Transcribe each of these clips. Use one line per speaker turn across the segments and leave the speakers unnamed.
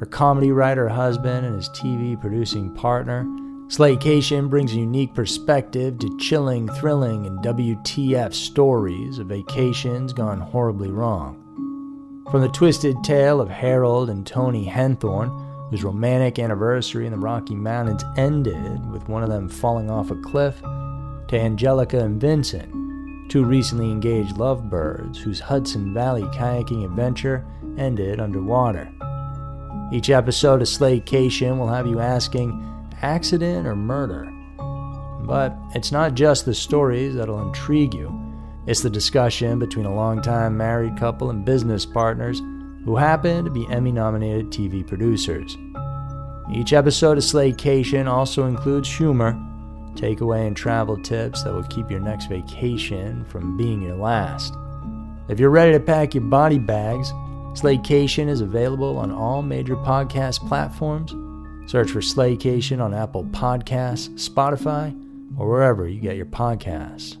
her comedy writer husband, and his TV producing partner, Slaycation brings a unique perspective to chilling, thrilling, and WTF stories of vacations gone horribly wrong. From the twisted tale of Harold and Toni Henthorn, whose romantic anniversary in the Rocky Mountains ended with one of them falling off a cliff, to Angelica and Vincent, two recently engaged lovebirds whose Hudson Valley kayaking adventure ended underwater. Each episode of Slaycation will have you asking, accident or murder. But it's not just the stories that'll intrigue you, it's the discussion between a longtime married couple and business partners who happen to be Emmy nominated TV producers. Each episode of Slaycation also includes humor, takeaway, and travel tips that will keep your next vacation from being your last. If you're ready to pack your body bags, Slaycation is available on all major podcast platforms Search for Slaycation on Apple Podcasts, Spotify, or wherever you get your podcasts.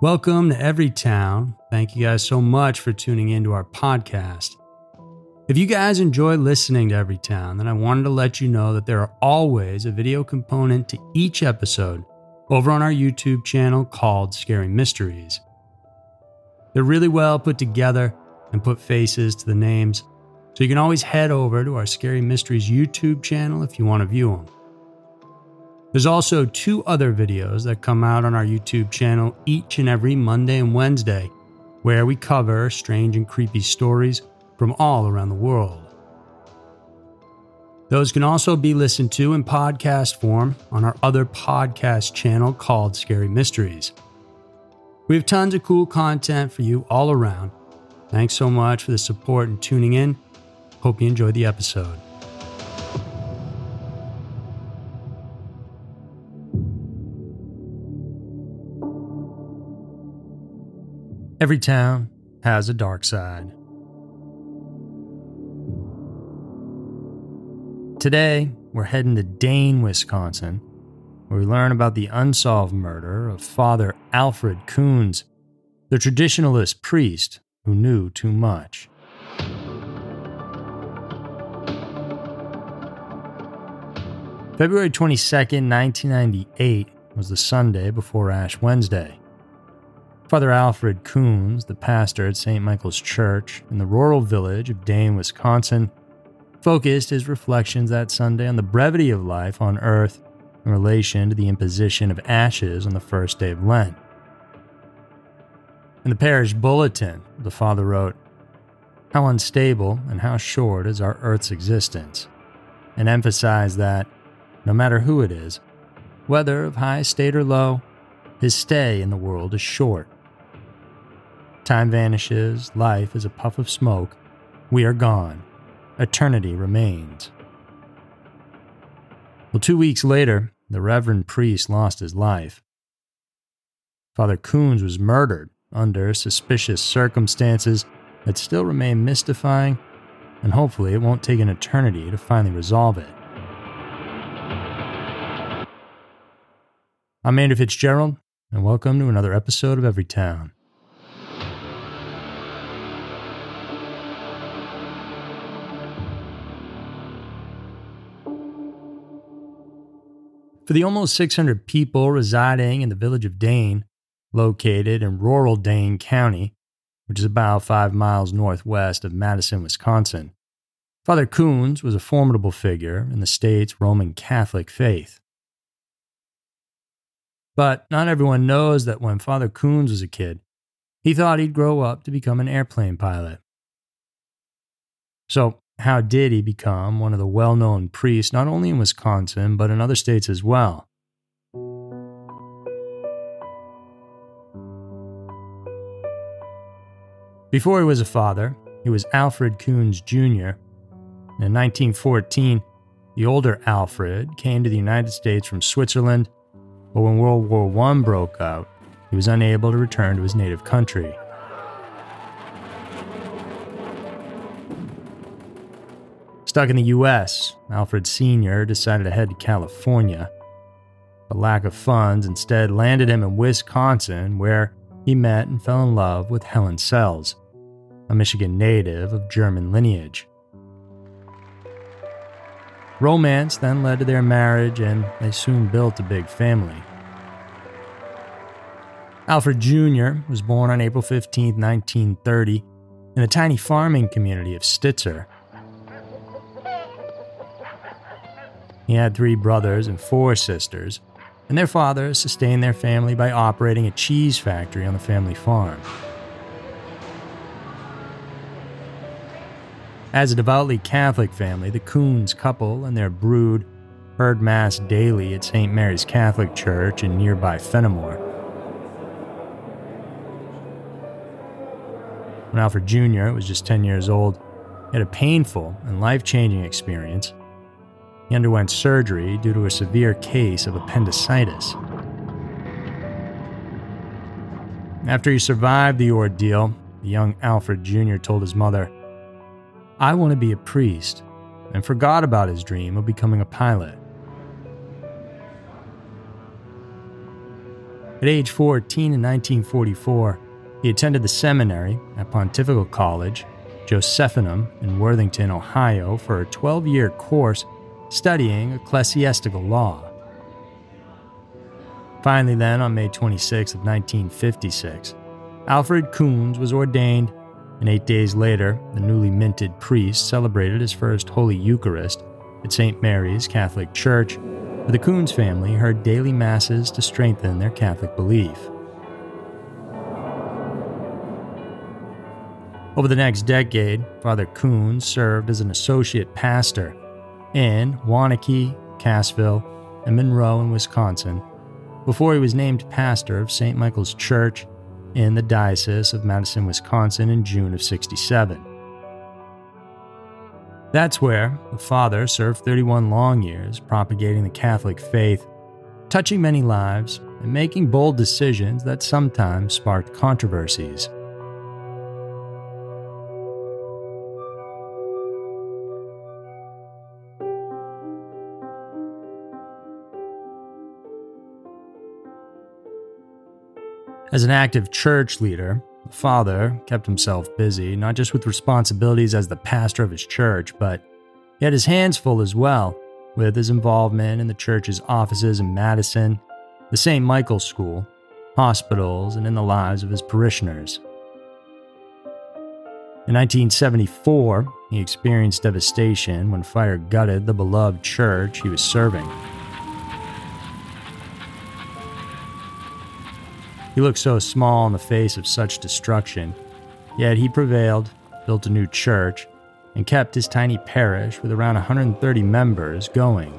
Welcome to Every Town. Thank you guys so much for tuning into our podcast. If you guys enjoy listening to Every Town, then I wanted to let you know that there are always a video component to each episode over on our YouTube channel called Scary Mysteries. They're really well put together and put faces to the names, so you can always head over to our Scary Mysteries YouTube channel if you want to view them. There's also two other videos that come out on our YouTube channel each and every Monday and Wednesday, where we cover strange and creepy stories from all around the world. Those can also be listened to in podcast form on our other podcast channel called Scary Mysteries. We have tons of cool content for you all around. Thanks so much for the support and tuning in. Hope you enjoyed the episode. Every town has a dark side. Today, we're heading to Dane, Wisconsin, where we learn about the unsolved murder of Father Alfred Kunz, the traditionalist priest who knew too much. February 22nd, 1998 was the Sunday before Ash Wednesday. Father Alfred Kunz, the pastor at St. Michael's Church in the rural village of Dane, Wisconsin, focused his reflections that Sunday on the brevity of life on earth in relation to the imposition of ashes on the first day of Lent. In the parish bulletin, the father wrote, How unstable and how short is our earth's existence, and emphasized that, no matter who it is, whether of high state or low, his stay in the world is short. Time vanishes, life is a puff of smoke, we are gone eternity remains. Well, two weeks later, the Reverend priest lost his life. Father Kunz was murdered under suspicious circumstances that still remain mystifying, and hopefully it won't take an eternity to finally resolve it. I'm Andrew Fitzgerald, and welcome to another episode of Everytown. For the almost 600 people residing in the village of Dane, located in rural Dane County, which is about five miles northwest of Madison, Wisconsin. Father Kunz was a formidable figure in the state's Roman Catholic faith. But not everyone knows that when Father Kunz was a kid, he thought he'd grow up to become an airplane pilot. So, how did he become one of the well known priests, not only in Wisconsin, but in other states as well? Before he was a father, he was Alfred Kunz Jr. In 1914, the older Alfred came to the United States from Switzerland, but when World War I broke out, he was unable to return to his native country. Stuck in the US, Alfred Sr. decided to head to California. But lack of funds instead landed him in Wisconsin, where he met and fell in love with Helen Sells, a Michigan native of German lineage. Romance then led to their marriage, and they soon built a big family. Alfred Jr. was born on April 15, 1930, in the tiny farming community of Stitzer. He had three brothers and four sisters, and their father sustained their family by operating a cheese factory on the family farm. As a devoutly Catholic family, the Kunz couple and their brood heard Mass daily at St. Mary's Catholic Church in nearby Fennimore. When Alfred Jr. was just 10 years old, he had a painful and life changing experience. He underwent surgery due to a severe case of appendicitis. After he survived the ordeal, the young Alfred Jr. told his mother, I want to be a priest, and forgot about his dream of becoming a pilot. At age 14 in 1944, he attended the seminary at Pontifical College, Josephinum, in Worthington, Ohio, for a 12 year course studying ecclesiastical law. Finally, then, on May 26 of 1956, Alfred Kunz was ordained and eight days later, the newly minted priest celebrated his first Holy Eucharist at St. Mary's Catholic Church, where the Kunz family heard daily masses to strengthen their Catholic belief. Over the next decade, Father Kunz served as an associate pastor in Waunakee, Cassville, and Monroe in Wisconsin before he was named pastor of St. Michael's Church in the Diocese of Madison, Wisconsin in June of 67. That's where the father served 31 long years propagating the Catholic faith, touching many lives, and making bold decisions that sometimes sparked controversies. As an active church leader, the father kept himself busy, not just with responsibilities as the pastor of his church, but he had his hands full as well with his involvement in the church's offices in Madison, the St. Michael's School, hospitals, and in the lives of his parishioners. In 1974, he experienced devastation when fire gutted the beloved church he was serving. He looked so small in the face of such destruction, yet he prevailed, built a new church, and kept his tiny parish with around 130 members going.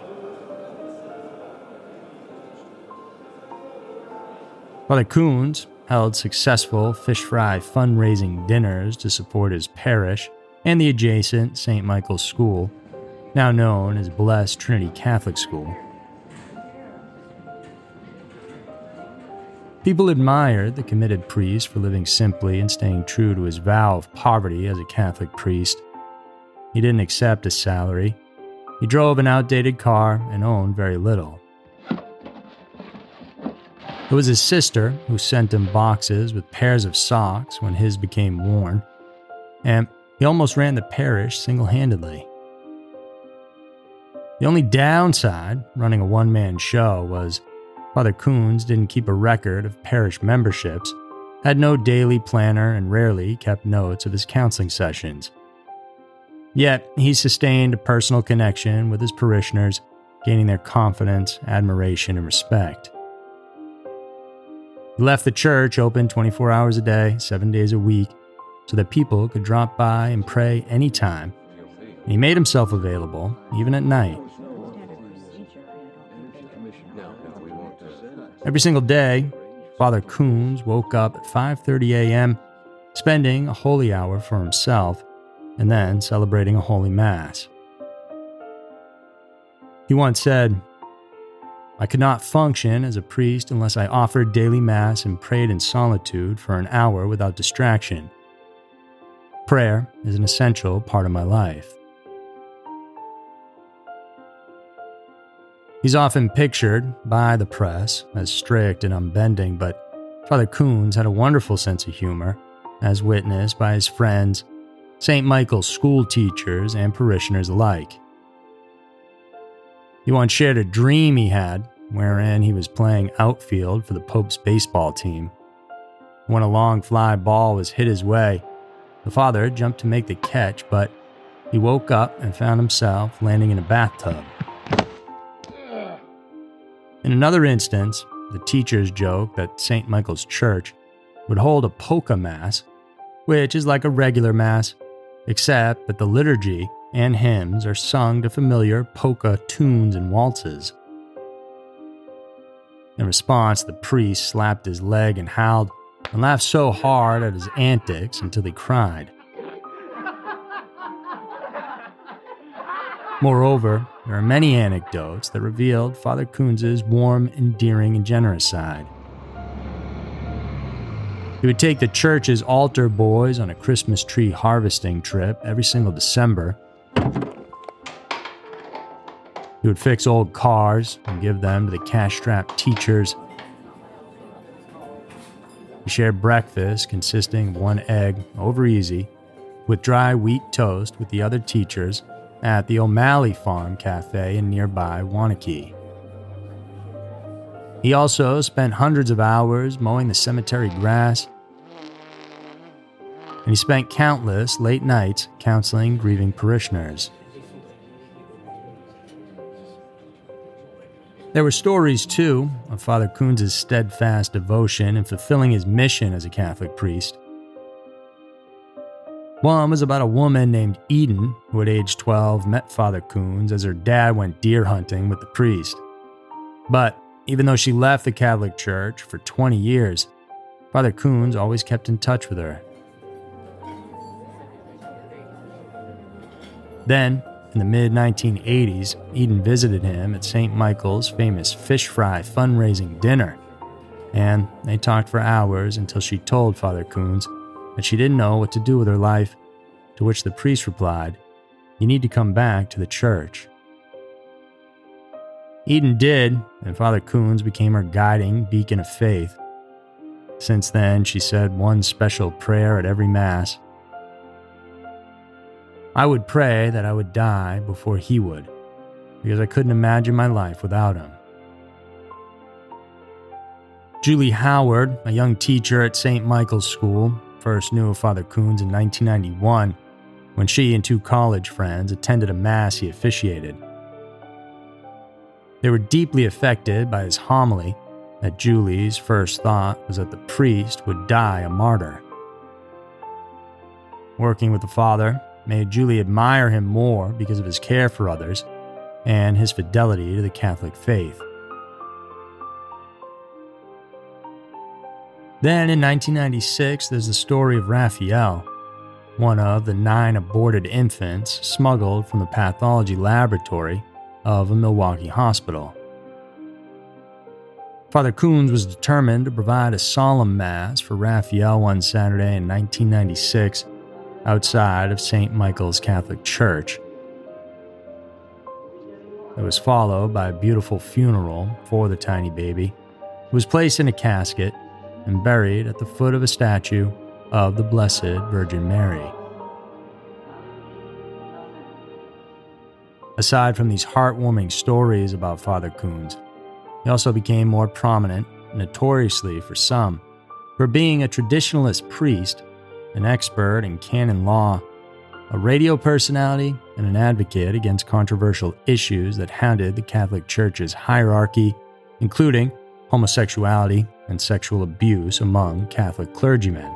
Father Kunz held successful fish fry fundraising dinners to support his parish and the adjacent St. Michael's School, now known as Blessed Trinity Catholic School. People admired the committed priest for living simply and staying true to his vow of poverty as a Catholic priest. He didn't accept a salary. He drove an outdated car and owned very little. It was his sister who sent him boxes with pairs of socks when his became worn, and he almost ran the parish single handedly. The only downside running a one man show was Father Kunz didn't keep a record of parish memberships, had no daily planner, and rarely kept notes of his counseling sessions. Yet, he sustained a personal connection with his parishioners, gaining their confidence, admiration, and respect. He left the church open 24 hours a day, seven days a week, so that people could drop by and pray anytime. And he made himself available, even at night. Every single day, Father Kunz woke up at 5:30 a.m., spending a holy hour for himself and then celebrating a holy mass. He once said, I could not function as a priest unless I offered daily Mass and prayed in solitude for an hour without distraction. Prayer is an essential part of my life. He's often pictured by the press as strict and unbending, but Father Kunz had a wonderful sense of humor, as witnessed by his friends, St. Michael's school teachers, and parishioners alike. He once shared a dream he had wherein he was playing outfield for the Pope's baseball team. When a long fly ball was hit his way, the father jumped to make the catch, but he woke up and found himself landing in a bathtub. In another instance, the teachers joked that St. Michael's Church would hold a polka mass, which is like a regular mass, except that the liturgy and hymns are sung to familiar polka tunes and waltzes. In response, the priest slapped his leg and howled and laughed so hard at his antics until he cried. Moreover, there are many anecdotes that revealed Father Kunz's warm, endearing, and generous side. He would take the church's altar boys on a Christmas tree harvesting trip every single December he would fix old cars and give them to the cash strapped teachers. He shared breakfast consisting of one egg over easy with dry wheat toast with the other teachers at the O'Malley Farm Cafe in nearby Waunakee. He also spent hundreds of hours mowing the cemetery grass, and he spent countless late nights counseling grieving parishioners. There were stories, too, of Father Kunz' steadfast devotion in fulfilling his mission as a Catholic priest. One was about a woman named Eden who, at age 12, met Father Kunz as her dad went deer hunting with the priest. But even though she left the Catholic Church for 20 years, Father Kunz always kept in touch with her. Then, in the mid 1980s, Eden visited him at St. Michael's famous fish fry fundraising dinner, and they talked for hours until she told Father Kunz that she didn't know what to do with her life, to which the priest replied, You need to come back to the church. Eden did, and Father Kunz became her guiding beacon of faith. Since then, she said one special prayer at every Mass I would pray that I would die before he would, because I couldn't imagine my life without him. Julie Howard, a young teacher at St. Michael's School, first knew of Father Kunz in 1991 when she and two college friends attended a mass he officiated. They were deeply affected by his homily that Julie's first thought was that the priest would die a martyr. Working with the father, made Julie admire him more because of his care for others and his fidelity to the Catholic faith. Then in 1996, there's the story of Raphael, one of the nine aborted infants smuggled from the pathology laboratory of a Milwaukee hospital. Father Kunz was determined to provide a solemn mass for Raphael one Saturday in 1996 outside of St. Michael's Catholic Church. It was followed by a beautiful funeral for the tiny baby, who was placed in a casket and buried at the foot of a statue of the Blessed Virgin Mary. Aside from these heartwarming stories about Father Kunz, He also became more prominent, notoriously for some, for being a traditionalist priest, an expert in canon law, a radio personality, and an advocate against controversial issues that hounded the Catholic Church's hierarchy, including homosexuality and sexual abuse among Catholic clergymen.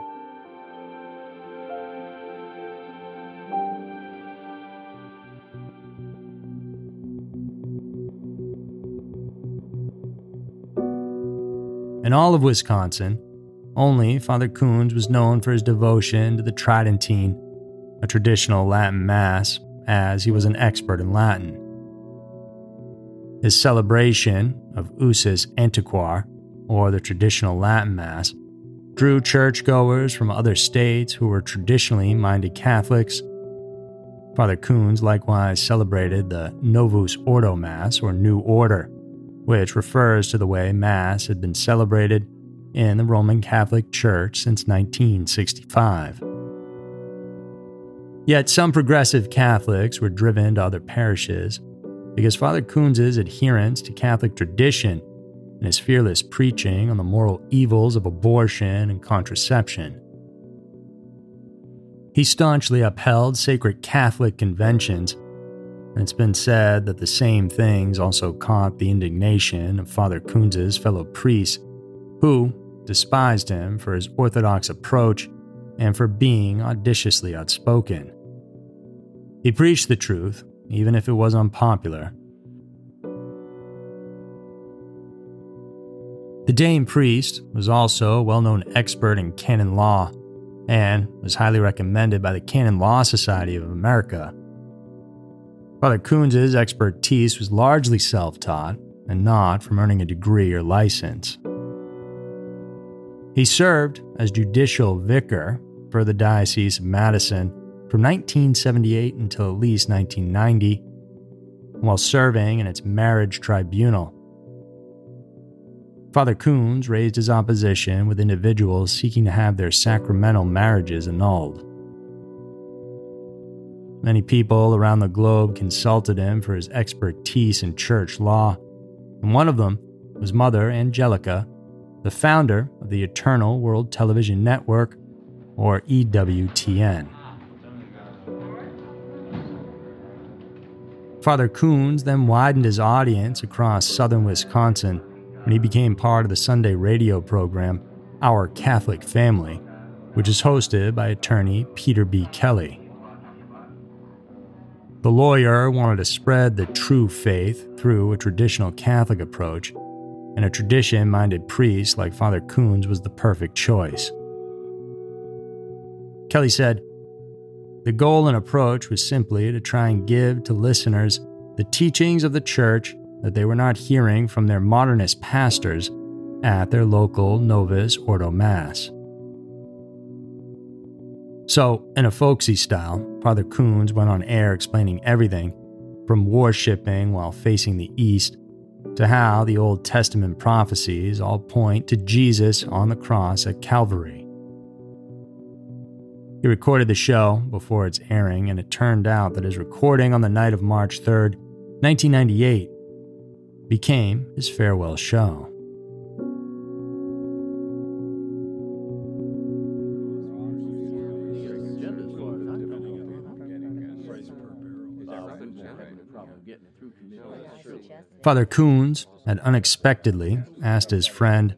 In all of Wisconsin, only Father Kunz was known for his devotion to the Tridentine, a traditional Latin Mass, as he was an expert in Latin. His celebration of Usus Antiquior, or the traditional Latin Mass, drew churchgoers from other states who were traditionally minded Catholics. Father Kunz likewise celebrated the Novus Ordo Mass, or New Order, which refers to the way Mass had been celebrated in the Roman Catholic Church since 1965. Yet some progressive Catholics were driven to other parishes because Father Kunz' adherence to Catholic tradition and his fearless preaching on the moral evils of abortion and contraception. He staunchly upheld sacred Catholic conventions and it's been said that the same things also caught the indignation of Father Kunz' fellow priests, who despised him for his orthodox approach and for being audaciously outspoken. He preached the truth, even if it was unpopular. Dane priest was also a well known expert in canon law and was highly recommended by the Canon Law Society of America. Father Kunz' expertise was largely self taught and not from earning a degree or license. He served as judicial vicar for the Diocese of Madison from 1978 until at least 1990, while serving in its marriage tribunal. Father Kunz raised his opposition with individuals seeking to have their sacramental marriages annulled. Many people around the globe consulted him for his expertise in church law, and one of them was Mother Angelica, the founder of the Eternal World Television Network, or EWTN. Father Kunz then widened his audience across southern Wisconsin when he became part of the Sunday radio program Our Catholic Family, which is hosted by attorney Peter B. Kelly. The lawyer wanted to spread the true faith through a traditional Catholic approach, and a tradition minded priest like Father Kunz was the perfect choice. Kelly said, The goal and approach was simply to try and give to listeners the teachings of the church that they were not hearing from their modernist pastors at their local Novus Ordo Mass. So, in a folksy style, Father Kunz went on air explaining everything from worshipping while facing the east to how the Old Testament prophecies all point to Jesus on the cross at Calvary. He recorded the show before its airing, and it turned out that his recording on the night of March 3rd, 1998, became his farewell show. Father Kunz had unexpectedly asked his friend,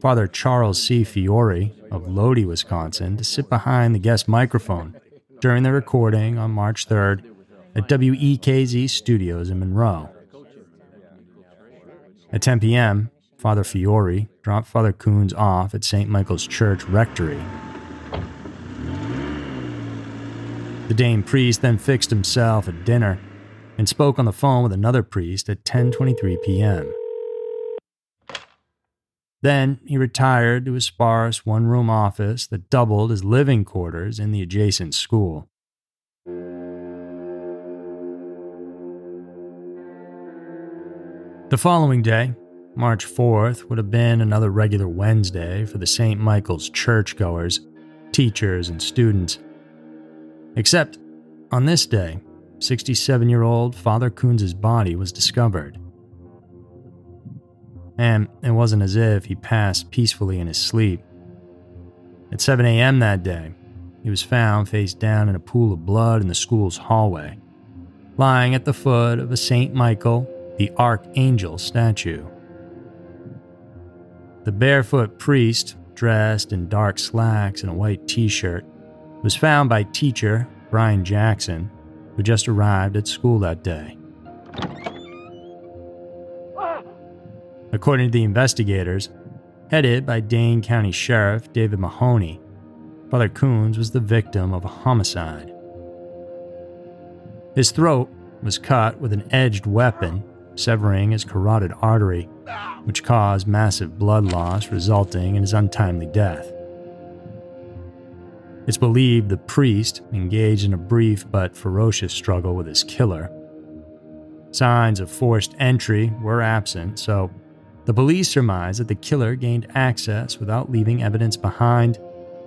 Father Charles C. Fiore of Lodi, Wisconsin, to sit behind the guest microphone during the recording on March 3rd at WEKZ Studios in Monroe. At 10 p.m., Father Fiore dropped Father Kunz off at St. Michael's Church Rectory. The Dane priest then fixed himself at dinner and spoke on the phone with another priest at 10:23 p.m. Then he retired to a sparse one-room office that doubled as living quarters in the adjacent school. The following day, March 4th, would have been another regular Wednesday for the St. Michael's churchgoers, teachers, and students. Except on this day, 67 year old Father Kunz' body was discovered. and it wasn't as if he passed peacefully in his sleep. At 7 a.m. that day, he was found face down in a pool of blood in the school's hallway, lying at the foot of a St. Michael the Archangel statue. The barefoot priest, dressed in dark slacks and a white t shirt, was found by teacher Brian Jackson, who just arrived at school that day. According to the investigators, headed by Dane County Sheriff David Mahoney, Father Kunz was the victim of a homicide. His throat was cut with an edged weapon, severing his carotid artery, which caused massive blood loss, resulting in his untimely death. It's believed the priest engaged in a brief but ferocious struggle with his killer. Signs of forced entry were absent, so the police surmise that the killer gained access without leaving evidence behind,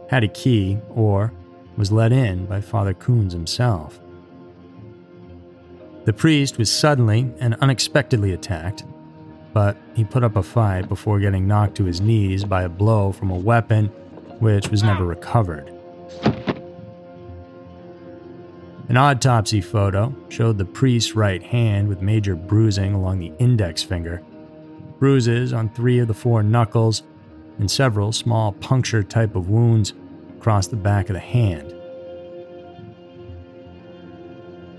had a key, or was let in by Father Kunz himself. The priest was suddenly and unexpectedly attacked, but he put up a fight before getting knocked to his knees by a blow from a weapon which was never recovered. An autopsy photo showed the priest's right hand with major bruising along the index finger bruises on three of the four knuckles, and several small puncture type of wounds across the back of the hand.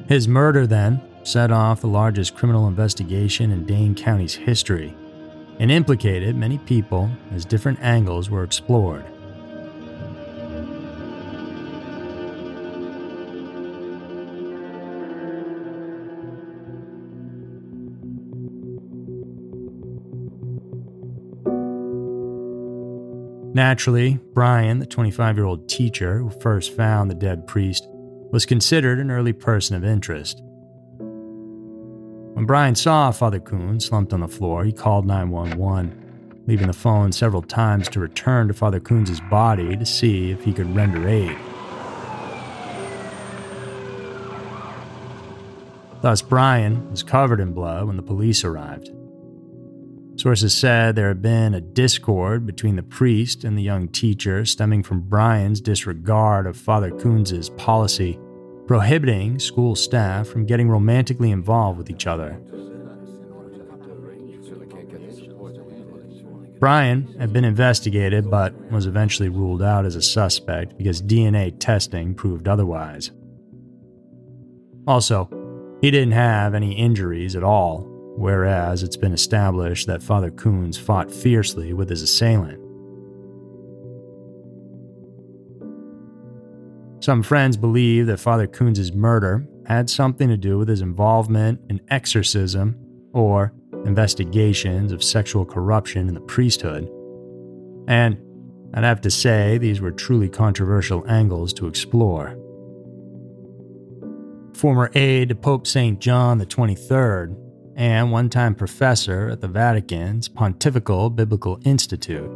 His murder, then, set off the largest criminal investigation in Dane County's history and implicated many people as different angles were explored. Naturally, Brian, the 25 year old teacher who first found the dead priest, was considered an early person of interest. When Brian saw Father Kunz slumped on the floor, he called 911, leaving the phone several times to return to Father Kunz' body to see if he could render aid. Thus, Brian was covered in blood when the police arrived. Sources said there had been a discord between the priest and the young teacher stemming from Brian's disregard of Father Kunz' policy prohibiting school staff from getting romantically involved with each other. Brian had been investigated but was eventually ruled out as a suspect because DNA testing proved otherwise. Also, he didn't have any injuries at all whereas it's been established that Father Kunz fought fiercely with his assailant. Some friends believe that Father Kunz' murder had something to do with his involvement in exorcism or investigations of sexual corruption in the priesthood. And I'd have to say these were truly controversial angles to explore. Former aide to Pope St. John 23rd and one time professor at the Vatican's Pontifical Biblical Institute.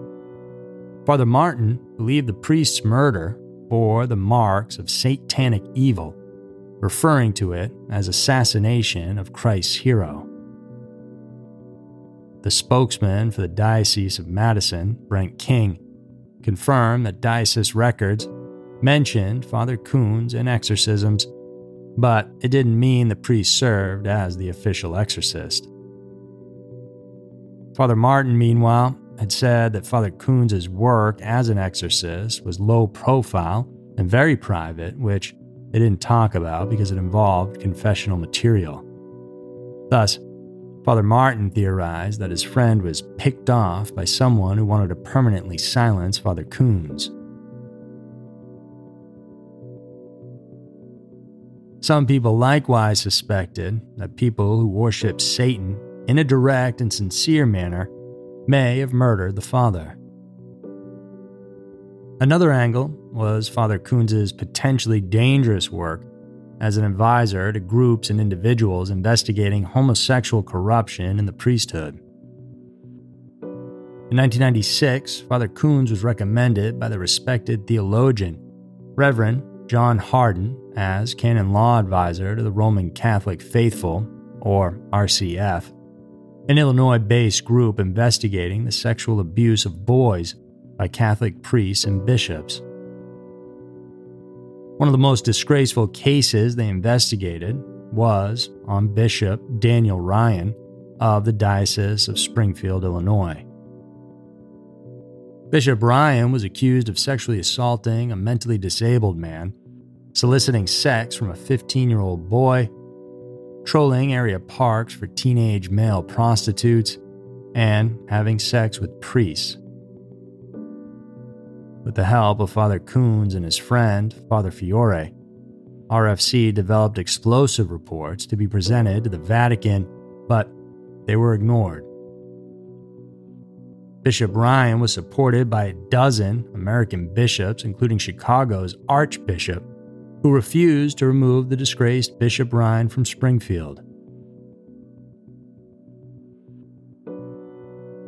Father Martin believed the priest's murder bore the marks of satanic evil, referring to it as assassination of Christ's hero. The spokesman for the Diocese of Madison, Brent King, confirmed that diocese records mentioned Father Kunz in exorcisms but it didn't mean the priest served as the official exorcist. Father Martin, meanwhile, had said that Father Kunz' work as an exorcist was low profile and very private, which they didn't talk about because it involved confessional material. Thus, Father Martin theorized that his friend was picked off by someone who wanted to permanently silence Father Kunz. Some people likewise suspected that people who worship Satan in a direct and sincere manner may have murdered the father. Another angle was Father Kunz' potentially dangerous work as an advisor to groups and individuals investigating homosexual corruption in the priesthood. In 1996, Father Kunz was recommended by the respected theologian, Reverend John Hardon, as canon law advisor to the Roman Catholic Faithful, or RCF, an Illinois based group investigating the sexual abuse of boys by Catholic priests and bishops. One of the most disgraceful cases they investigated was on Bishop Daniel Ryan of the Diocese of Springfield, Illinois. Bishop Ryan was accused of sexually assaulting a mentally disabled man, soliciting sex from a 15 year old boy, trolling area parks for teenage male prostitutes, and having sex with priests. With the help of Father Kunz and his friend, Father Fiore, RFC developed explosive reports to be presented to the Vatican, but they were ignored. Bishop Ryan was supported by a dozen American bishops, including Chicago's Archbishop, who refused to remove the disgraced Bishop Ryan from Springfield.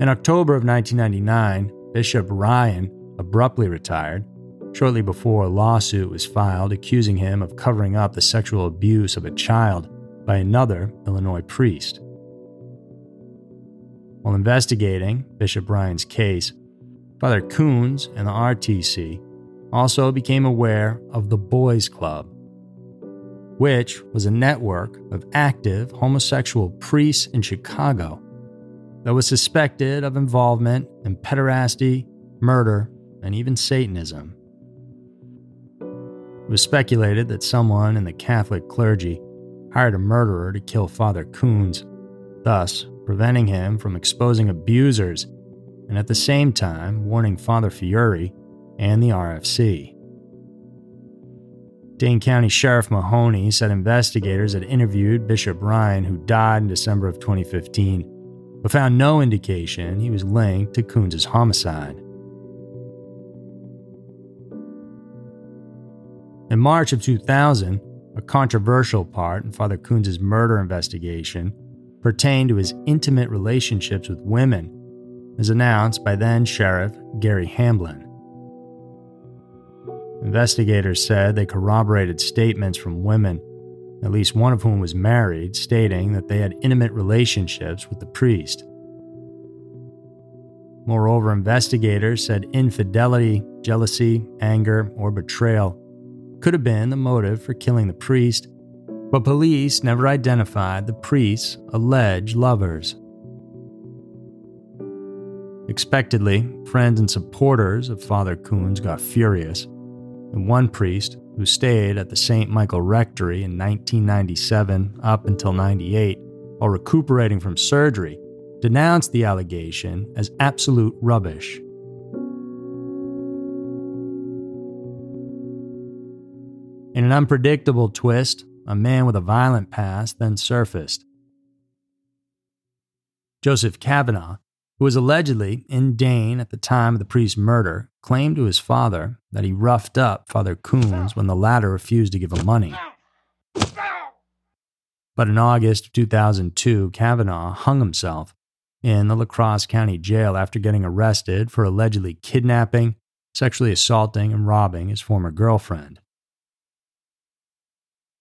In October of 1999, Bishop Ryan abruptly retired, shortly before a lawsuit was filed accusing him of covering up the sexual abuse of a child by another Illinois priest. While investigating Bishop Ryan's case, Father Kunz and the RTC also became aware of the Boys Club, which was a network of active homosexual priests in Chicago that was suspected of involvement in pederasty, murder, and even Satanism. It was speculated that someone in the Catholic clergy hired a murderer to kill Father Kunz, thus preventing him from exposing abusers, and at the same time warning Father Fiore and the RFC. Dane County Sheriff Mahoney said investigators had interviewed Bishop Ryan, who died in December of 2015, but found no indication he was linked to Kunz' homicide. In March of 2000, a controversial part in Father Kunz' murder investigation pertained to his intimate relationships with women, as announced by then Sheriff Gary Hamblin. Investigators said they corroborated statements from women, at least one of whom was married, stating that they had intimate relationships with the priest. Moreover, investigators said infidelity, jealousy, anger, or betrayal could have been the motive for killing the priest, but police never identified the priest's alleged lovers. Expectedly, friends and supporters of Father Kunz got furious, and one priest, who stayed at the St. Michael Rectory in 1997 up until 98 while recuperating from surgery, denounced the allegation as absolute rubbish. In an unpredictable twist, a man with a violent past then surfaced. Joseph Kavanaugh, who was allegedly in Dane at the time of the priest's murder, claimed to his father that he roughed up Father Kunz when the latter refused to give him money. But in August of 2002, Kavanaugh hung himself in the La Crosse County Jail after getting arrested for allegedly kidnapping, sexually assaulting, and robbing his former girlfriend.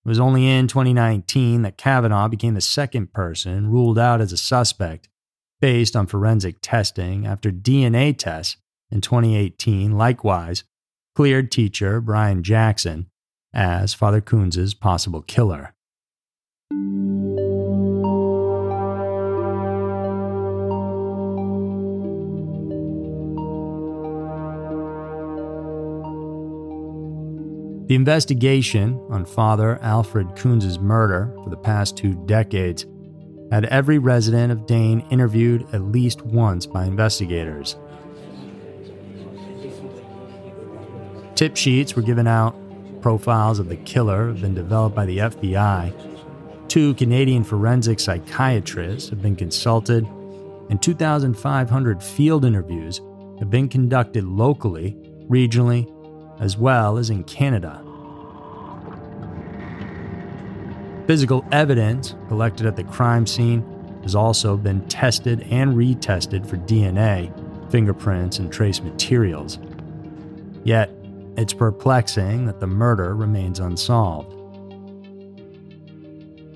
It was only in 2019 that Kavanaugh became the second person ruled out as a suspect based on forensic testing after DNA tests in 2018 likewise cleared teacher Brian Jackson as Father Kunz' possible killer. The investigation on Father Alfred Kunz' murder for the past two decades had every resident of Dane interviewed at least once by investigators. Tip sheets were given out, profiles of the killer have been developed by the FBI, two Canadian forensic psychiatrists have been consulted, and 2,500 field interviews have been conducted locally, regionally, as well as in Canada. Physical evidence collected at the crime scene has also been tested and retested for DNA, fingerprints, and trace materials. Yet, it's perplexing that the murder remains unsolved.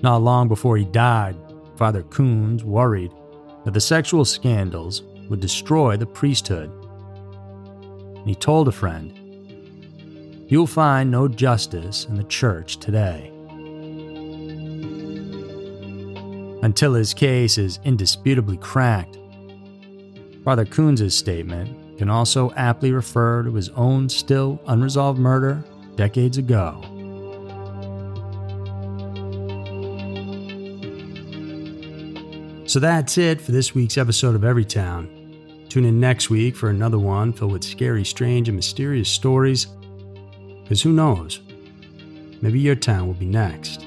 Not long before he died, Father Kunz worried that the sexual scandals would destroy the priesthood. And he told a friend, You'll find no justice in the church today. Until his case is indisputably cracked, Father Kunz' statement can also aptly refer to his own still unresolved murder decades ago. So that's it for this week's episode of Everytown. Tune in next week for another one filled with scary, strange, and mysterious stories. Because who knows? Maybe your town will be next.